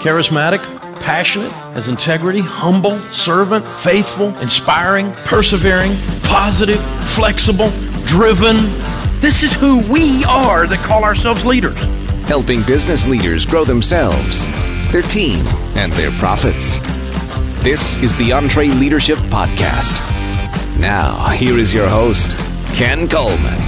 Charismatic, passionate, has integrity, humble, servant, faithful, inspiring, persevering, positive, flexible, driven. This is who we are that call ourselves leaders. Helping business leaders grow themselves, their team, and their profits. This is the EntreLeadership Podcast. Now, here is your host, Ken Coleman.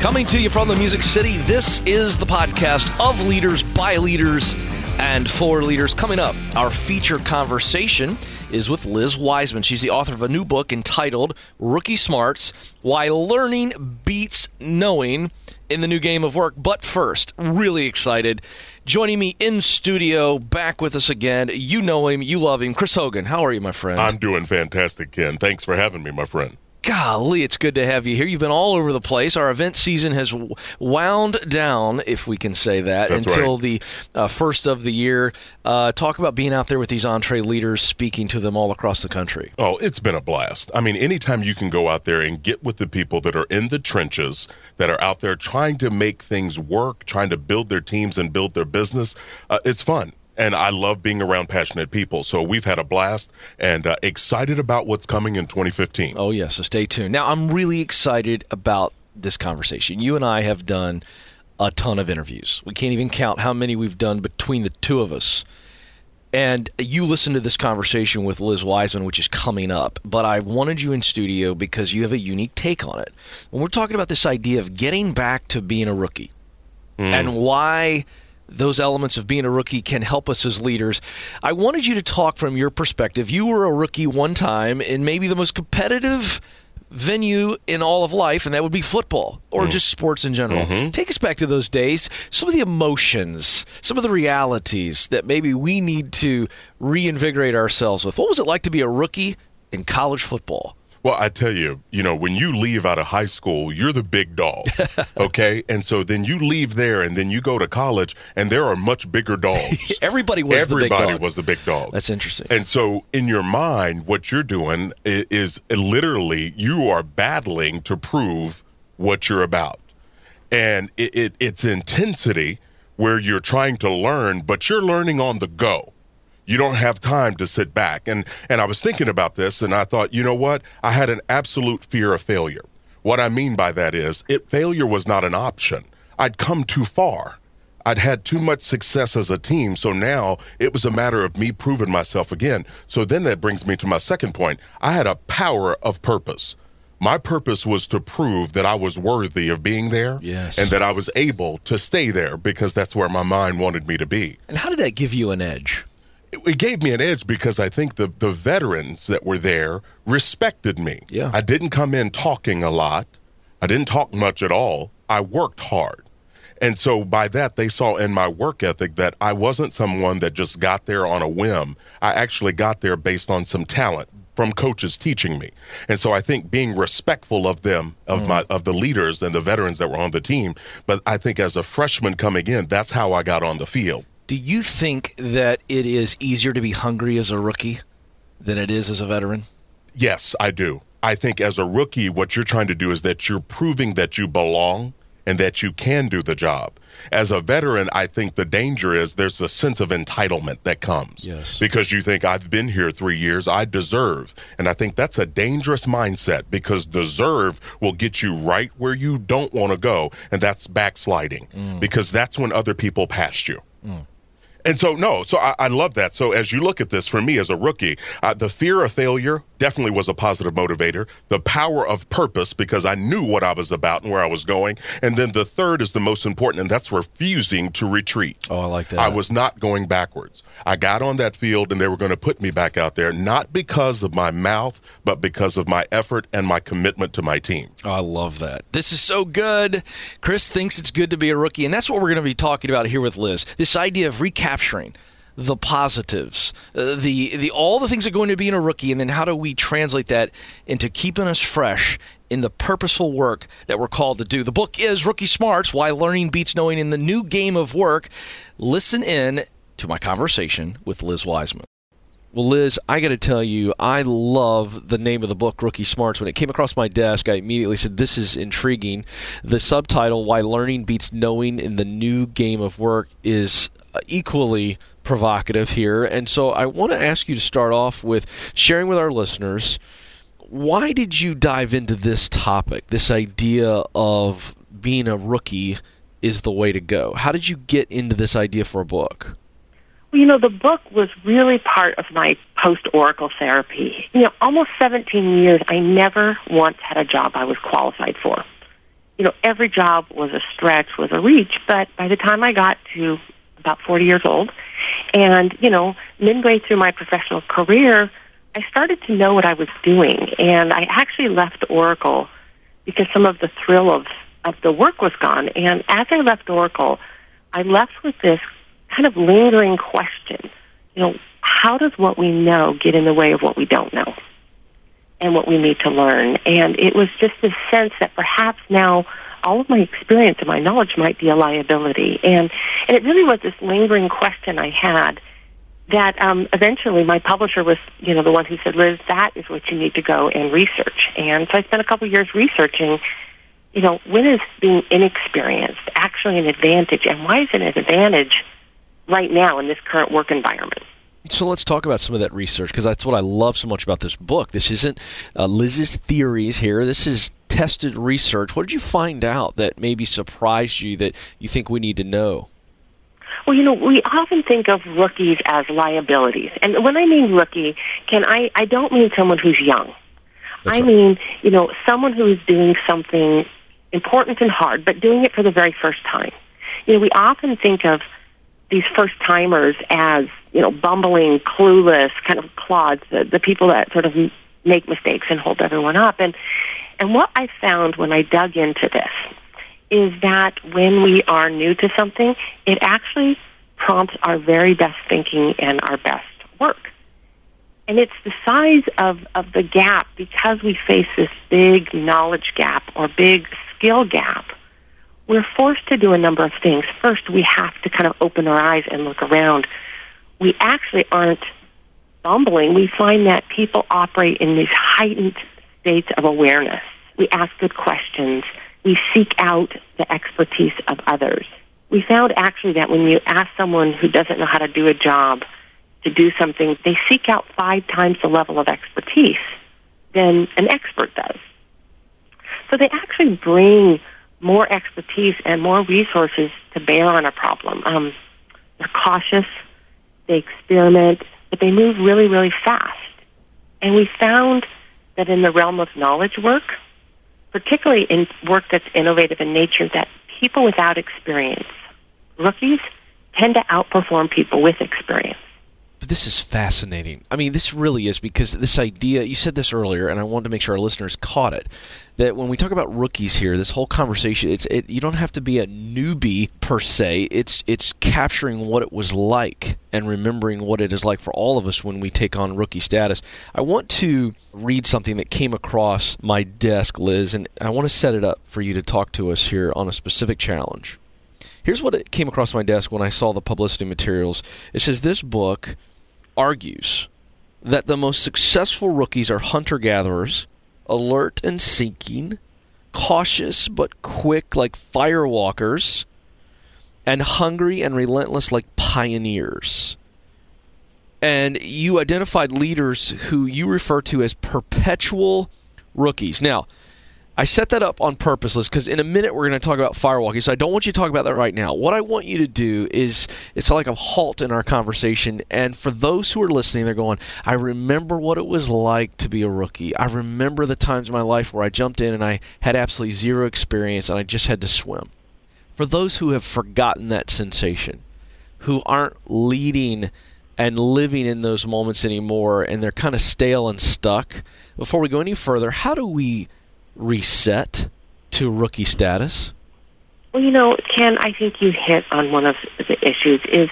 Coming to you from the Music City, this is the podcast of leaders, by leaders, and for leaders. Coming up, our feature conversation is with Liz Wiseman. She's the author of a new book entitled Rookie Smarts Why Learning Beats Knowing in the New Game of Work. But first, really excited. Joining me in studio, back with us again. You know him, you love him. Chris Hogan, how are you, my friend? I'm doing fantastic, Ken. Thanks for having me, my friend. Golly, it's good to have you here. You've been all over the place. Our event season has wound down, if we can say that, That's until right. the uh, first of the year. Uh, talk about being out there with these EntreLeaders, speaking to them all across the country. Oh, it's been a blast. I mean, anytime you can go out there and get with the people that are in the trenches, that are out there trying to make things work, trying to build their teams and build their business, uh, it's fun. And I love being around passionate people. So we've had a blast and uh, excited about what's coming in 2015. Oh, yes. So stay tuned. Now, I'm really excited about this conversation. You and I have done a ton of interviews. We can't even count how many we've done between the two of us. And you listen to this conversation with Liz Wiseman, which is coming up. But I wanted you in studio because you have a unique take on it. When we're talking about this idea of getting back to being a rookie and why those elements of being a rookie can help us as leaders. I wanted you to talk from your perspective. You were a rookie one time in maybe the most competitive venue in all of life, and that would be football or mm. just sports in general. Mm-hmm. Take us back to those days, some of the emotions, some of the realities that maybe we need to reinvigorate ourselves with. What was it like to be a rookie in college football? Well, I tell you, you know, when you leave out of high school, you're the big dog. Okay. and so then you leave there and then you go to college and there are much bigger dogs. Everybody was the big dog. Everybody was the big dog. That's interesting. And so in your mind, what you're doing i- is literally you are battling to prove what you're about. And it, it, it's intensity where you're trying to learn, but you're learning on the go. You don't have time to sit back. And and I was thinking about this and I thought, you know what? I had an absolute fear of failure. What I mean by that is it failure was not an option. I'd come too far. I'd had too much success as a team, so now it was a matter of me proving myself again. So then that brings me to my second point. I had a power of purpose. My purpose was to prove that I was worthy of being there Yes. and that I was able to stay there because that's where my mind wanted me to be and how did that give you an edge? It, gave me an edge because I think the the veterans that were there respected me. Yeah. I didn't come in talking a lot. I didn't talk much at all. I worked hard. And so by that they saw in my work ethic that I wasn't someone that just got there on a whim. I actually got there based on some talent from coaches teaching me. And so I think being respectful of them, of mm. my of the leaders and the veterans that were on the team, but I think as a freshman coming in, that's how I got on the field. Do you think that it is easier to be hungry as a rookie than it is as a veteran? Yes, I do. I think as a rookie, what you're trying to do is that you're proving that you belong and that you can do the job. As a veteran, I think the danger is there's a sense of entitlement that comes. Yes. Because you think, I've been here three years, I deserve. And I think that's a dangerous mindset because deserve will get you right where you don't want to go. And that's backsliding mm. because that's when other people passed you. Mm. And so, no, so I, I love that. So, as you look at this, for me as a rookie, uh, the fear of failure definitely was a positive motivator. The power of purpose, because I knew what I was about and where I was going. And then the third is the most important, and that's refusing to retreat. Oh, I like that. I was not going backwards. I got on that field, and they were going to put me back out there, not because of my mouth, but because of my effort and my commitment to my team. Oh, I love that. This is so good. Chris thinks it's good to be a rookie, and that's what we're going to be talking about here with Liz. This idea of recapturing the positives, uh, the the all the things that are going to be in a rookie, and then how do we translate that into keeping us fresh in the purposeful work that we're called to do. The book is Rookie Smarts: Why Learning Beats Knowing in the New Game of Work. Listen in to my conversation with Liz Wiseman. Well, Liz, I got to tell you, I love the name of the book, Rookie Smarts. When it came across my desk, I immediately said, This is intriguing. The subtitle, Why Learning Beats Knowing in the New Game of Work, is equally provocative here. And so I want to ask you to start off with sharing with our listeners why did you dive into this topic, this idea of being a rookie is the way to go? How did you get into this idea for a book? Well, you know, the book was really part of my post Oracle therapy. You know, almost 17 years, I never once had a job I was qualified for. You know, every job was a stretch, was a reach, but by the time I got to about 40 years old, and, you know, midway through my professional career, I started to know what I was doing, and I actually left Oracle because some of the thrill of, of the work was gone. And as I left Oracle, I left with this kind of lingering question. You know, how does what we know get in the way of what we don't know and what we need to learn? And it was just this sense that perhaps now all of my experience and my knowledge might be a liability. And, and it really was this lingering question I had that um, eventually my publisher was, you know, the one who said, Liz, that is what you need to go and research. And so I spent a couple years researching, you know, when is being inexperienced actually an advantage, and why is it an advantage right now in this current work environment? So let's talk about some of that research because that's what I love so much about this book. This isn't uh, Liz's theories here. This is tested research. What did you find out that maybe surprised you that you think we need to know? Well, you know, we often think of rookies as liabilities. And when I mean rookie, can I, I don't mean someone who's young. That's I right. mean, you know, someone who is doing something important and hard, but doing it for the very first time. You know, we often think of these first timers as, you know, bumbling, clueless, kind of clods, the, the people that sort of make mistakes and hold everyone up. And, and what I found when I dug into this is that when we are new to something, it actually prompts our very best thinking and our best work. And it's the size of, of the gap because we face this big knowledge gap or big skill gap. We're forced to do a number of things. First, we have to kind of open our eyes and look around. We actually aren't bumbling. We find that people operate in these heightened states of awareness. We ask good questions we seek out the expertise of others. We found actually that when you ask someone who doesn't know how to do a job to do something, they seek out five times the level of expertise than an expert does. So they actually bring more expertise and more resources to bear on a problem. Um, they're cautious, they experiment, but they move really, really fast. And we found that in the realm of knowledge work, particularly in work that's innovative in nature, that people without experience, rookies, tend to outperform people with experience. This is fascinating. I mean, this really is because this idea, you said this earlier, and I wanted to make sure our listeners caught it. That when we talk about rookies here, this whole conversation, it's it, you don't have to be a newbie per se. It's it's capturing what it was like and remembering what it is like for all of us when we take on rookie status. I want to read something that came across my desk, Liz, and I want to set it up for you to talk to us here on a specific challenge. Here's what it came across my desk when I saw the publicity materials. It says this book argues that the most successful rookies are hunter gatherers, alert and seeking, cautious but quick like firewalkers, and hungry and relentless like pioneers. And you identified leaders who you refer to as perpetual rookies. Now, I set that up on purpose, because in a minute we're going to talk about firewalking. So I don't want you to talk about that right now. What I want you to do is it's like a halt in our conversation. And for those who are listening, they're going, I remember what it was like to be a rookie. I remember the times in my life where I jumped in and I had absolutely zero experience and I just had to swim. For those who have forgotten that sensation, who aren't leading and living in those moments anymore and they're kind of stale and stuck, before we go any further, how do we reset to rookie status? Well, you know, Ken, I think you hit on one of the issues is,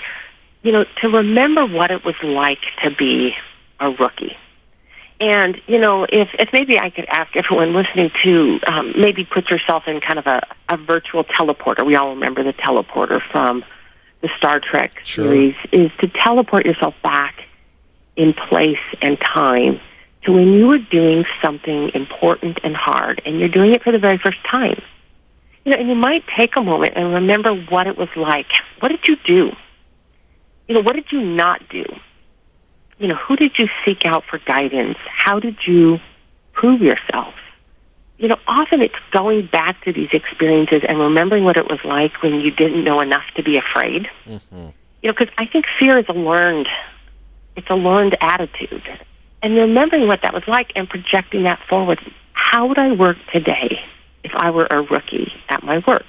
you know, to remember what it was like to be a rookie. And, you know, if, if maybe I could ask everyone listening to um, maybe put yourself in kind of a, a virtual teleporter. We all remember the teleporter from the Star Trek sure. series, is to teleport yourself back in place and time to when you are doing something important and hard and you're doing it for the very first time. You know, and you might take a moment and remember what it was like. What did you do? You know, what did you not do? You know, who did you seek out for guidance? How did you prove yourself? You know, often it's going back to these experiences and remembering what it was like when you didn't know enough to be afraid. Mm-hmm. You know, because I think fear is a learned, it's a learned attitude. And remembering what that was like and projecting that forward. How would I work today if I were a rookie at my work?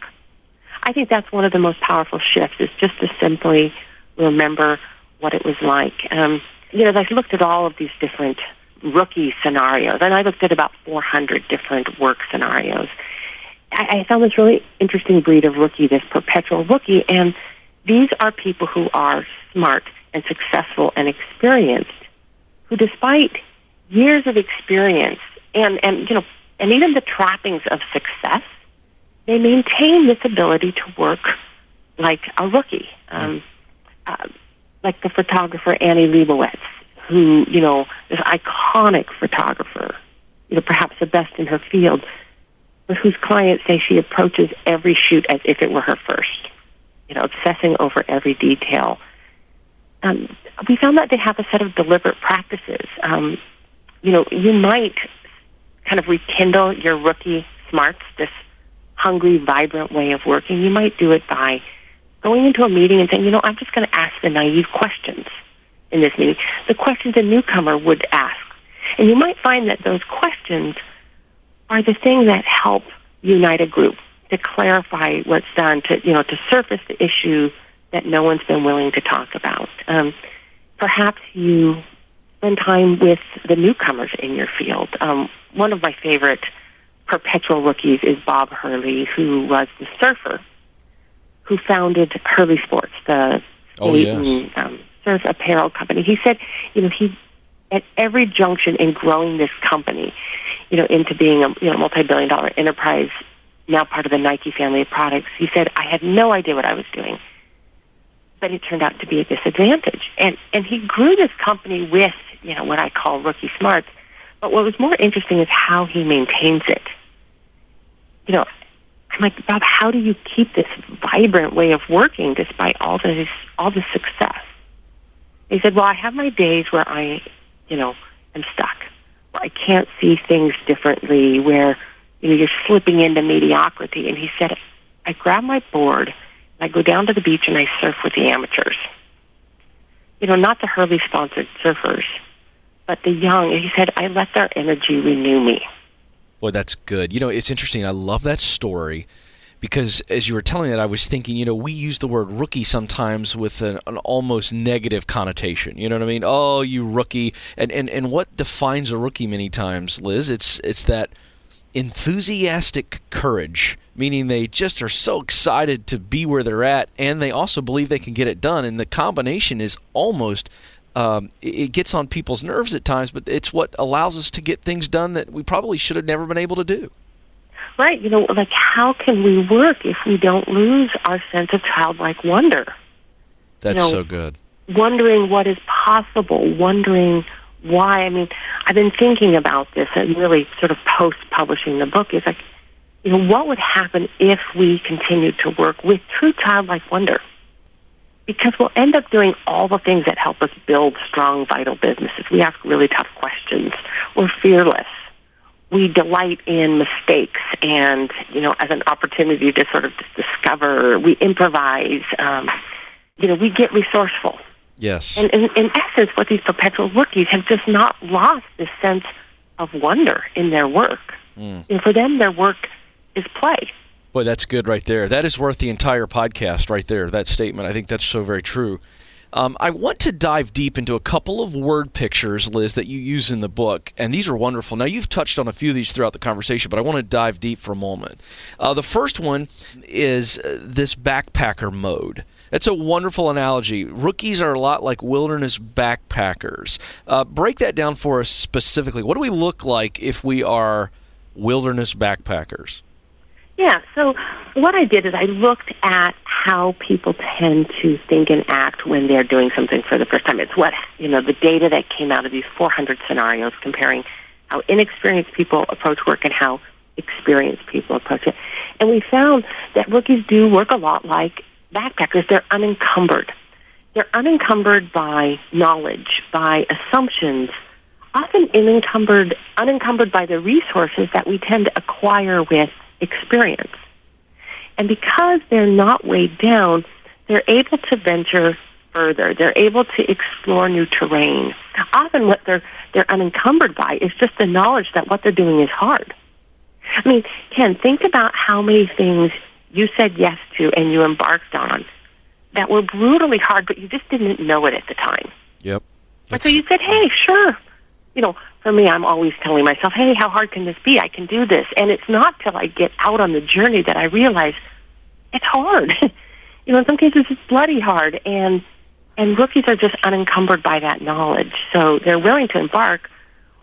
I think that's one of the most powerful shifts is just to simply remember what it was like. Um, you know, I looked at all of these different rookie scenarios, and I looked at about 400 different work scenarios. I, I found this really interesting breed of rookie, this perpetual rookie, and these are people who are smart and successful and experienced, who despite years of experience and, and you know, and even the trappings of success, they maintain this ability to work like a rookie. Um, uh, like the photographer Annie Leibovitz, who, you know, is iconic photographer, you know, perhaps the best in her field, but whose clients say she approaches every shoot as if it were her first, you know, obsessing over every detail. Um, we found that they have a set of deliberate practices. Um, you know, you might kind of rekindle your rookie smarts, this hungry, vibrant way of working. You might do it by going into a meeting and saying, you know, I'm just going to ask the naive questions in this meeting, the questions a newcomer would ask. And you might find that those questions are the thing that help unite a group to clarify what's done, to you know, to surface the issue that no one's been willing to talk about. Um, perhaps you spend time with the newcomers in your field. Um, one of my favorite perpetual rookies is Bob Hurley, who was the surfer who founded Hurley Sports, the oh, yes. um, surf apparel company. He said, you know, he at every junction in growing this company, you know, into being a you know multi-billion dollar enterprise, now part of the Nike family of products. He said, I had no idea what I was doing, but it turned out to be a disadvantage. And and he grew this company with you know what I call rookie smarts. But what was more interesting is how he maintains it. You know, I'm like, Bob, how do you keep this vibrant way of working despite all this all this success? He said, Well, I have my days where I, you know, am stuck, where I can't see things differently, where you know you're slipping into mediocrity. And he said, I grab my board, I go down to the beach and I surf with the amateurs. You know, not the Hurley sponsored surfers, but the young. He said, I let their energy renew me. Boy, that's good. You know, it's interesting. I love that story because as you were telling it, I was thinking, you know, we use the word rookie sometimes with an, an, almost negative connotation. You know what I mean? Oh, you rookie. And, and and what defines a rookie many times, Liz? It's it's that enthusiastic courage, meaning they just are so excited to be where they're at, and they also believe they can get it done. And the combination is almost um, it gets on people's nerves at times, but it's what allows us to get things done that we probably should have never been able to do. Right. You know, like how can we work if we don't lose our sense of childlike wonder? That's you know, so good. Wondering what is possible, wondering why. I mean, I've been thinking about this and really sort of post publishing the book is like, you know, what would happen if we continued to work with true childlike wonder? because we'll end up doing all the things that help us build strong, vital businesses. We ask really tough questions. We're fearless. We delight in mistakes and, you know, as an opportunity to sort of discover. We improvise. Um, you know, we get resourceful. Yes. And in, in essence, what these perpetual rookies have just not lost this sense of wonder in their work. Mm. And for them, their work is play. Boy, that's good right there. That is worth the entire podcast right there, that statement. I think that's so very true. Um, I want to dive deep into a couple of word pictures, Liz, that you use in the book, and these are wonderful. Now, you've touched on a few of these throughout the conversation, but I want to dive deep for a moment. Uh, the first one is uh, this backpacker mode. That's a wonderful analogy. Rookies are a lot like wilderness backpackers. Uh, break that down for us specifically. What do we look like if we are wilderness backpackers? Yeah, so what I did is I looked at how people tend to think and act when they're doing something for the first time. It's what, you know, the data that came out of these 400 scenarios comparing how inexperienced people approach work and how experienced people approach it. And we found that rookies do work a lot like backpackers. They're unencumbered. they're unencumbered by knowledge, by assumptions, often unencumbered, unencumbered by the resources that we tend to acquire with experience. And because they're not weighed down, they're able to venture further. They're able to explore new terrain. Often what they're, they're unencumbered by is just the knowledge that what they're doing is hard. I mean, Ken, think about how many things you said yes to and you embarked on that were brutally hard, but you just didn't know it at the time. Yep. But so you said, hey, sure. You know, for me, I'm always telling myself, hey, how hard can this be? I can do this. And it's not till I get out on the journey that I realize it's hard. you know, in some cases it's bloody hard. And, and rookies are just unencumbered by that knowledge. So they're willing to embark.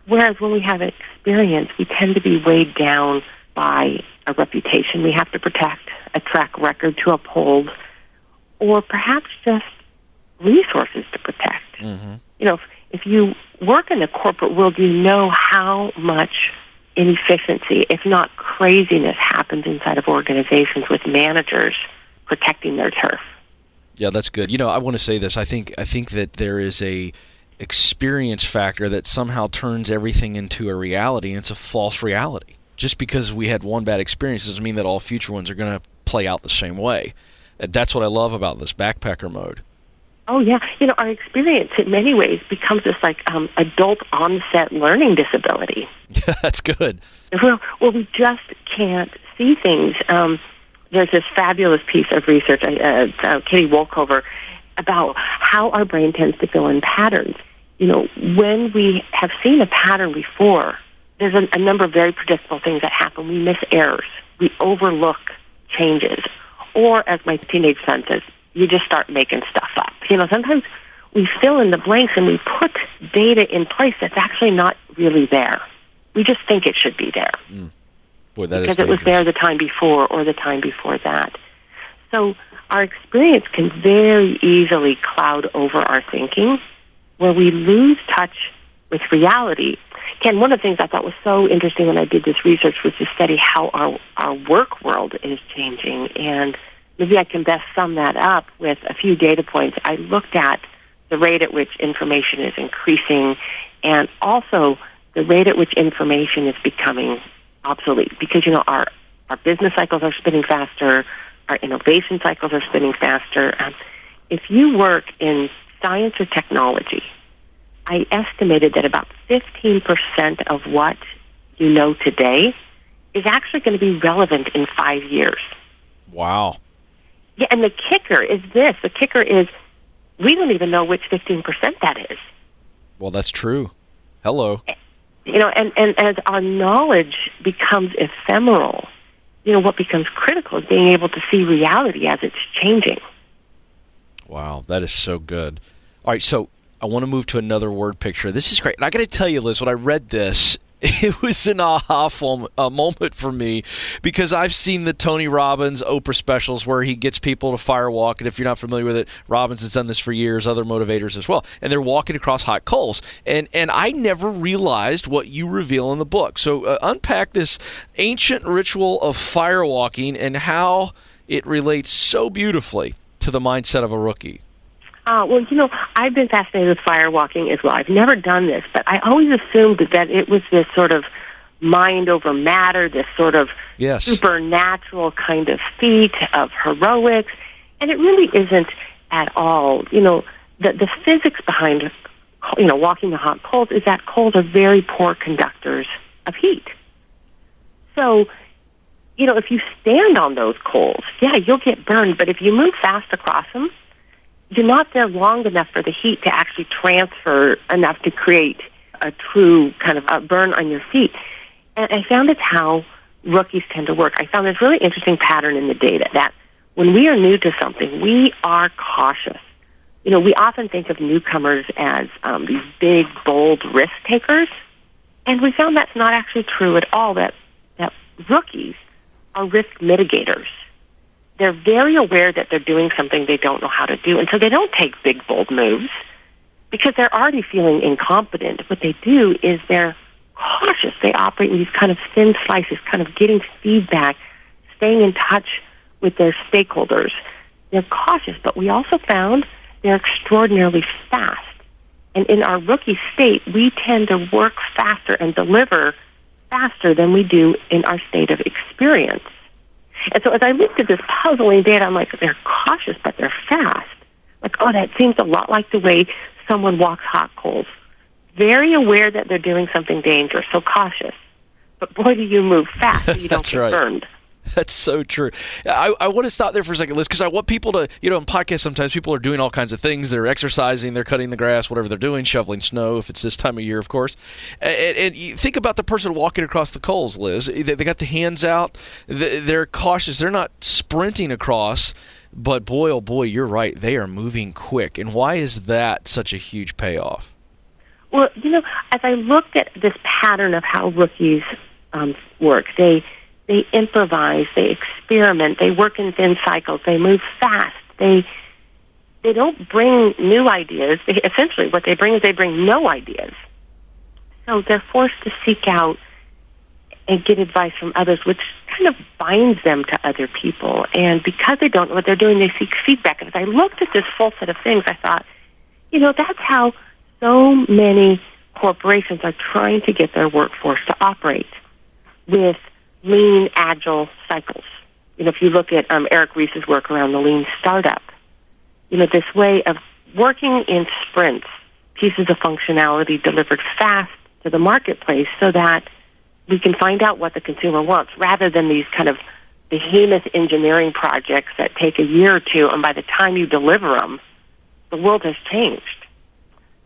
Whereas when we have experience, we tend to be weighed down by a reputation we have to protect, a track record to uphold, or perhaps just resources to protect. Mm-hmm. You know, if, you work in the corporate world, you know how much inefficiency, if not craziness, happens inside of organizations with managers protecting their turf. Yeah, that's good. You know, I want to say this. I think I think that there is a experience factor that somehow turns everything into a reality, and it's a false reality. Just because we had one bad experience doesn't mean that all future ones are going to play out the same way. That's what I love about this backpacker mode. Oh yeah, you know our experience in many ways becomes this like um, adult onset learning disability. Yeah, that's good. Well, well, we just can't see things. Um, there's this fabulous piece of research, uh, uh, Kitty Wolkover, about how our brain tends to fill in patterns. You know, when we have seen a pattern before, there's a, a number of very predictable things that happen. We miss errors. We overlook changes. Or, as my teenage son says, you just start making stuff up. You know, sometimes we fill in the blanks and we put data in place that's actually not really there. We just think it should be there. Mm. Boy, that because it was there the time before or the time before that. So our experience can very easily cloud over our thinking where we lose touch with reality. Ken, one of the things I thought was so interesting when I did this research was to study how our, our work world is changing. And maybe I can best sum that up with a few data points. I looked at the rate at which information is increasing and also the rate at which information is becoming obsolete because, you know, our, our business cycles are spinning faster, our innovation cycles are spinning faster. Um, if you work in science or technology, I estimated that about 15% of what you know today is actually going to be relevant in five years. Wow. Yeah, and the kicker is this. The kicker is we don't even know which 15% that is. Well, that's true. Hello. You know, and, and as our knowledge becomes ephemeral, you know, what becomes critical is being able to see reality as it's changing. Wow, that is so good. All right, so I want to move to another word picture. This is great. And I got to tell you, Liz, when I read this, it was an aha uh, moment for me because I've seen the Tony Robbins Oprah specials where he gets people to firewalk. And if you're not familiar with it, Robbins has done this for years, other motivators as well. And they're walking across hot coals. And, and I never realized what you reveal in the book. So uh, unpack this ancient ritual of firewalking and how it relates so beautifully to the mindset of a rookie. Uh, well, you know, I've been fascinated with firewalking as well. I've never done this, but I always assumed that it was this sort of mind over matter, this sort of yes. supernatural kind of feat of heroics, and it really isn't at all. You know, the the physics behind you know walking the hot coals is that coals are very poor conductors of heat. So, you know, if you stand on those coals, yeah, you'll get burned. But if you move fast across them, you're not there long enough for the heat to actually transfer enough to create a true kind of a burn on your feet. And I found it's how rookies tend to work. I found this really interesting pattern in the data that when we are new to something, we are cautious. You know, we often think of newcomers as um, these big, bold risk takers, and we found that's not actually true at all. That that rookies are risk mitigators they're very aware that they're doing something they don't know how to do, and so they don't take big, bold moves because they're already feeling incompetent. What they do is they're cautious. They operate in these kind of thin slices, kind of getting feedback, staying in touch with their stakeholders. They're cautious, but we also found they're extraordinarily fast. And in our rookie state, we tend to work faster and deliver faster than we do in our state of experience. And so as I looked at this puzzling data, I'm like, they're cautious, but they're fast. Like, oh, that seems a lot like the way someone walks hot coals. Very aware that they're doing something dangerous, so cautious. But boy, do you move fast so you don't get right. burned. That's so true. I, I want to stop there for a second, Liz, because I want people to, you know, in podcasts, sometimes people are doing all kinds of things. They're exercising, they're cutting the grass, whatever they're doing, shoveling snow, if it's this time of year, of course. And, and you think about the person walking across the coals, Liz. They, they got the hands out, they're cautious, they're not sprinting across. But boy, oh boy, you're right. They are moving quick. And why is that such a huge payoff? Well, you know, as I looked at this pattern of how rookies um, work, they they improvise, they experiment, they work in thin cycles, they move fast, they they don't bring new ideas. They, essentially, what they bring is they bring no ideas. So they're forced to seek out and get advice from others, which kind of binds them to other people. And because they don't know what they're doing, they seek feedback. And as I looked at this full set of things, I thought, you know, that's how so many corporations are trying to get their workforce to operate with lean, agile cycles. You know, if you look at um, Eric Ries's work around the lean startup, you know, this way of working in sprints, pieces of functionality delivered fast to the marketplace so that we can find out what the consumer wants rather than these kind of behemoth engineering projects that take a year or two, and by the time you deliver them, the world has changed.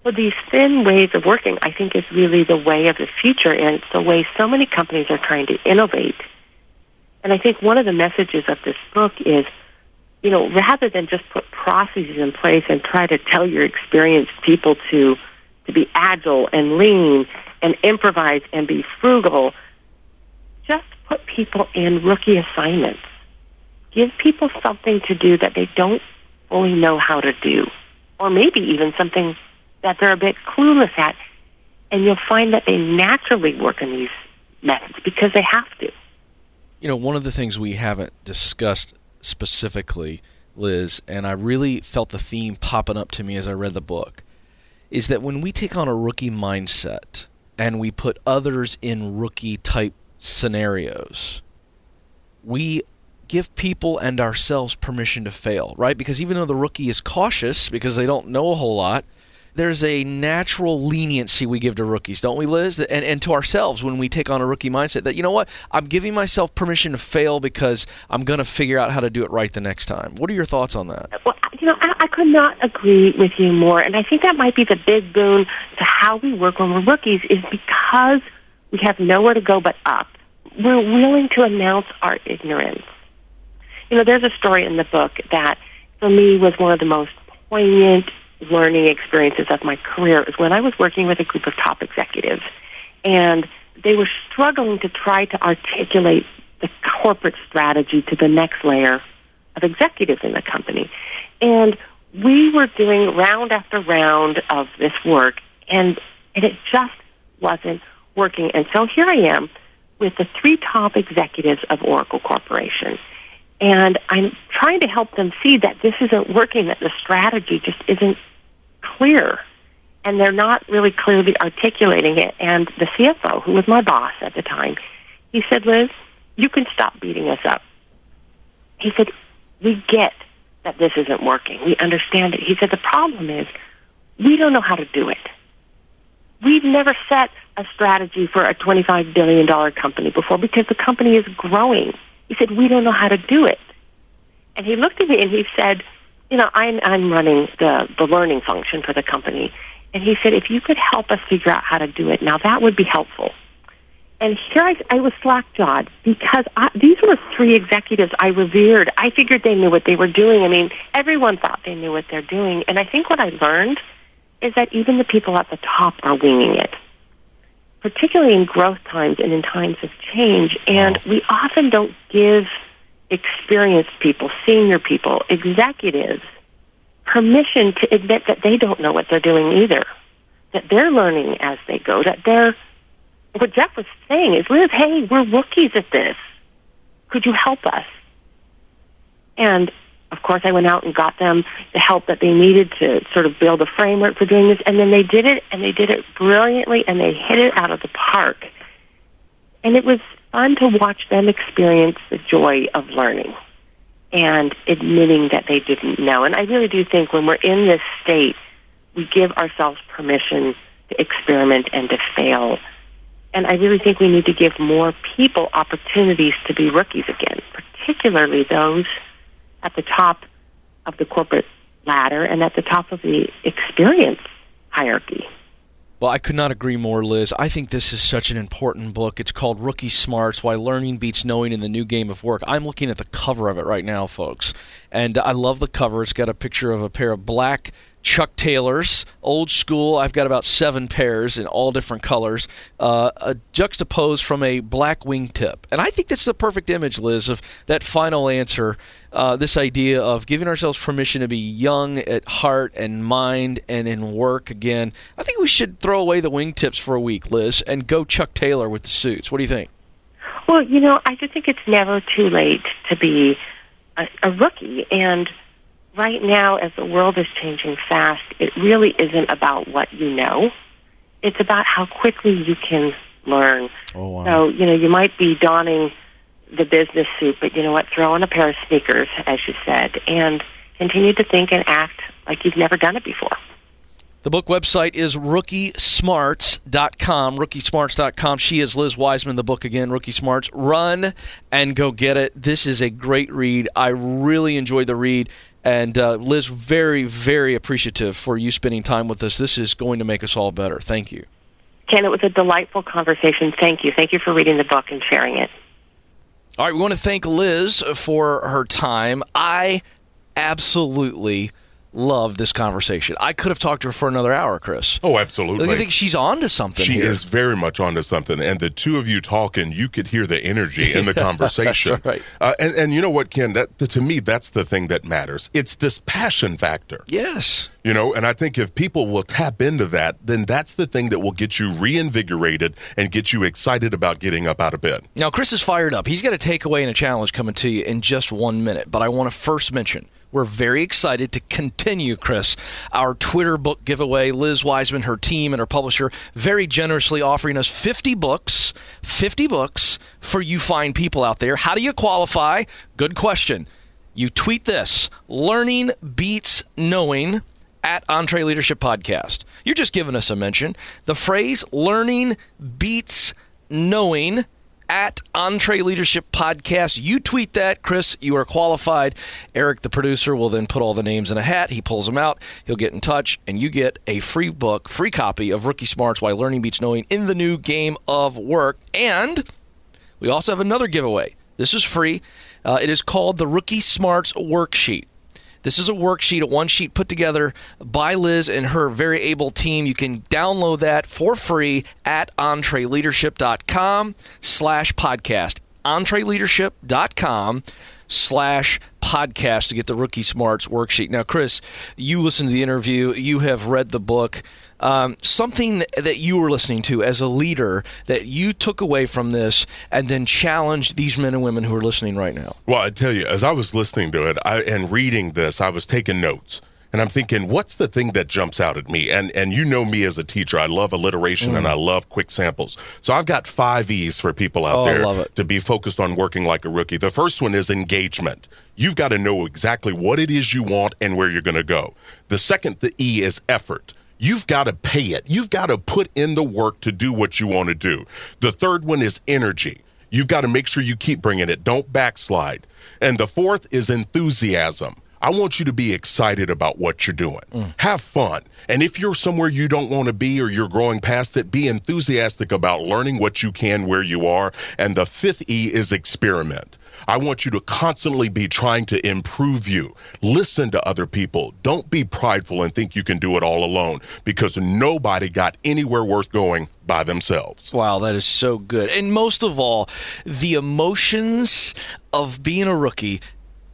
So these thin ways of working, I think, is really the way of the future, and it's the way so many companies are trying to innovate. And I think one of the messages of this book is, you know, rather than just put processes in place and try to tell your experienced people to to be agile and lean and improvise and be frugal, just put people in rookie assignments. Give people something to do that they don't fully know how to do, or maybe even something that they're a bit clueless at. And you'll find that they naturally work in these methods because they have to. You know, one of the things we haven't discussed specifically, Liz, and I really felt the theme popping up to me as I read the book, is that when we take on a rookie mindset and we put others in rookie type scenarios, we give people and ourselves permission to fail, right? Because even though the rookie is cautious because they don't know a whole lot, there's a natural leniency we give to rookies, don't we, Liz? And, and to ourselves when we take on a rookie mindset that, you know what, I'm giving myself permission to fail because I'm going to figure out how to do it right the next time. What are your thoughts on that? Well, you know, I, I could not agree with you more. And I think that might be the big boon to how we work when we're rookies is because we have nowhere to go but up. We're willing to announce our ignorance. You know, there's a story in the book that for me was one of the most poignant learning experiences of my career is when I was working with a group of top executives and they were struggling to try to articulate the corporate strategy to the next layer of executives in the company. And we were doing round after round of this work and, and it just wasn't working. And so here I am with the three top executives of Oracle Corporation. And I'm trying to help them see that this isn't working, that the strategy just isn't clear. And they're not really clearly articulating it. And the CFO, who was my boss at the time, he said, Liz, you can stop beating us up. He said, we get that this isn't working. We understand it. He said, the problem is we don't know how to do it. We've never set a strategy for a $25 billion company before because the company is growing. He said, we don't know how to do it. And he looked at me and he said, you know, I'm, I'm running the, the learning function for the company. And he said, if you could help us figure out how to do it, now that would be helpful. And here I, I was slack-jawed because I, these were three executives I revered. I figured they knew what they were doing. I mean, everyone thought they knew what they're doing. And I think what I learned is that even the people at the top are winging it, particularly in growth times and in times of change. And oh. we often don't give experienced people, senior people, executives, permission to admit that they don't know what they're doing either, that they're learning as they go, that they're, what Jeff was saying is, Liz, hey, we're rookies at this. Could you help us? And of course, I went out and got them the help that they needed to sort of build a framework for doing this. And then they did it, and they did it brilliantly, and they hit it out of the park. And it was fun to watch them experience the joy of learning and admitting that they didn't know. And I really do think when we're in this state, we give ourselves permission to experiment and to fail. And I really think we need to give more people opportunities to be rookies again, particularly those at the top of the corporate ladder and at the top of the experience hierarchy. Well, I could not agree more, Liz. I think this is such an important book. It's called Rookie Smarts Why Learning Beats Knowing in the New Game of Work. I'm looking at the cover of it right now, folks. And I love the cover. It's got a picture of a pair of black Chuck Taylors, old school. I've got about seven pairs in all different colors, uh, juxtaposed from a black wingtip. And I think that's the perfect image, Liz, of that final answer. Uh, this idea of giving ourselves permission to be young at heart and mind and in work again. I think we should throw away the wingtips for a week, Liz, and go Chuck Taylor with the suits. What do you think? Well, you know, I just think it's never too late to be a, a rookie. And right now, as the world is changing fast, it really isn't about what you know. It's about how quickly you can learn. Oh, wow. So, you know, you might be donning the business suit, but you know what? Throw on a pair of sneakers, as you said, and continue to think and act like you've never done it before. The book website is rookiesmarts.com. Rookiesmarts.com. She is Liz Wiseman. The book again, Rookie Smarts. Run and go get it. This is a great read. I really enjoyed the read. And uh, Liz, very, very appreciative for you spending time with us. This is going to make us all better. Thank you. Ken, it was a delightful conversation. Thank you. Thank you for reading the book and sharing it. All right, we want to thank Liz for her time. I absolutely love this conversation. I could have talked to her for another hour, Chris. Oh, absolutely. I think she's on to something. She here. is very much on to something. And the two of you talking, you could hear the energy in the conversation. right. Uh, and, and you know what, Ken? That to me, that's the thing that matters. It's this passion factor. Yes. You know, and I think if people will tap into that, then that's the thing that will get you reinvigorated and get you excited about getting up out of bed. Now, Chris is fired up. He's got a takeaway and a challenge coming to you in just one minute. But I want to first mention we're very excited to continue, Chris, our Twitter book giveaway. Liz Wiseman, her team, and her publisher very generously offering us 50 books, 50 books for you fine people out there. How do you qualify? Good question. You tweet this Learning Beats Knowing at EntreLeadership Podcast. You're just giving us a mention. The phrase learning beats knowing at EntreLeadership Podcast. You tweet that, Chris. You are qualified. Eric, the producer, will then put all the names in a hat. He pulls them out. He'll get in touch, and you get a free book, free copy of Rookie Smarts Why Learning Beats Knowing in the new game of work. And we also have another giveaway. This is free. Uh, it is called the Rookie Smarts Worksheet. This is a worksheet, a one sheet put together by Liz and her very able team. You can download that for free at entreleadership.com slash podcast. Entreleadership.com slash podcast to get the Rookie Smarts worksheet. Now, Chris, you listened to the interview, you have read the book. Um, something that you were listening to as a leader that you took away from this and then challenged these men and women who are listening right now? Well, I tell you, as I was listening to it I, and reading this, I was taking notes. And I'm thinking, what's the thing that jumps out at me? And and you know me as a teacher, I love alliteration mm. and I love quick samples. So I've got five E's for people out oh, there to be focused on working like a rookie. The first one is engagement. You've got to know exactly what it is you want and where you're going to go. The second, the E is effort. You've got to pay it. You've got to put in the work to do what you want to do. The third one is energy. You've got to make sure you keep bringing it. Don't backslide. And the fourth is enthusiasm. I want you to be excited about what you're doing. Mm. Have fun. And if you're somewhere you don't want to be or you're growing past it, be enthusiastic about learning what you can where you are. And the fifth E is experiment. I want you to constantly be trying to improve you. Listen to other people. Don't be prideful and think you can do it all alone because nobody got anywhere worth going by themselves. Wow, that is so good. And most of all, the emotions of being a rookie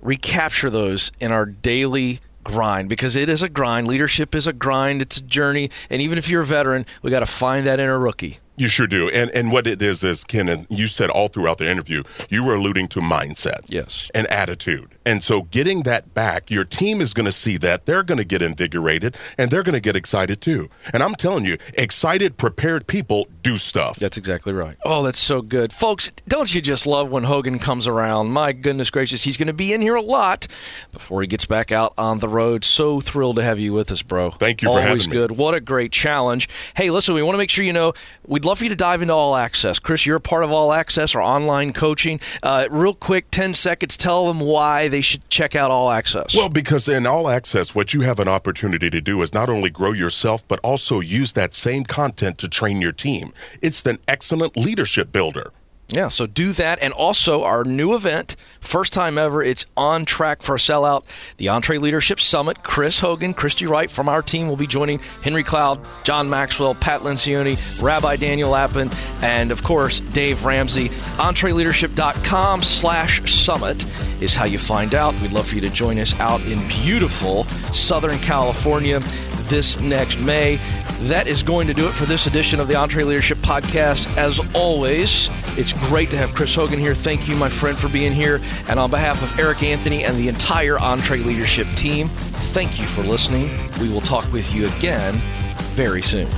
recapture those in our daily grind because it is a grind. Leadership is a grind, it's a journey. And even if you're a veteran, we got to find that in a rookie. You sure do. And and what it is is Ken, and you said all throughout the interview, you were alluding to mindset. Yes. And attitude. And so getting that back, your team is going to see that. They're going to get invigorated and they're going to get excited too. And I'm telling you, excited, prepared people do stuff. That's exactly right. Oh, that's so good. Folks, don't you just love when Hogan comes around? My goodness gracious, he's going to be in here a lot before he gets back out on the road. So thrilled to have you with us, bro. Thank you for Always having me. good. What a great challenge. Hey, listen, we want to make sure you know we'd love for you to dive into All Access. Chris, you're a part of All Access, our online coaching. Uh, real quick, 10 seconds, tell them why they should check out All Access. Well, because in all access, what you have an opportunity to do is not only grow yourself, but also use that same content to train your team. It's an excellent leadership builder. Yeah, so do that. And also, our new event, first time ever, it's on track for a sellout. The EntreLeadership Summit. Chris Hogan, Christy Wright from our team will be joining Henry Cloud, John Maxwell, Pat Lencioni, Rabbi Daniel Lapin, and of course, Dave Ramsey. EntreLeadership.com slash summit is how you find out. We'd love for you to join us out in beautiful Southern California this next May. That is going to do it for this edition of the EntreLeadership Podcast. As always, it's great to have Chris Hogan here. Thank you, my friend, for being here. And on behalf of Eric Anthony and the entire EntreLeadership team, thank you for listening. We will talk with you again very soon.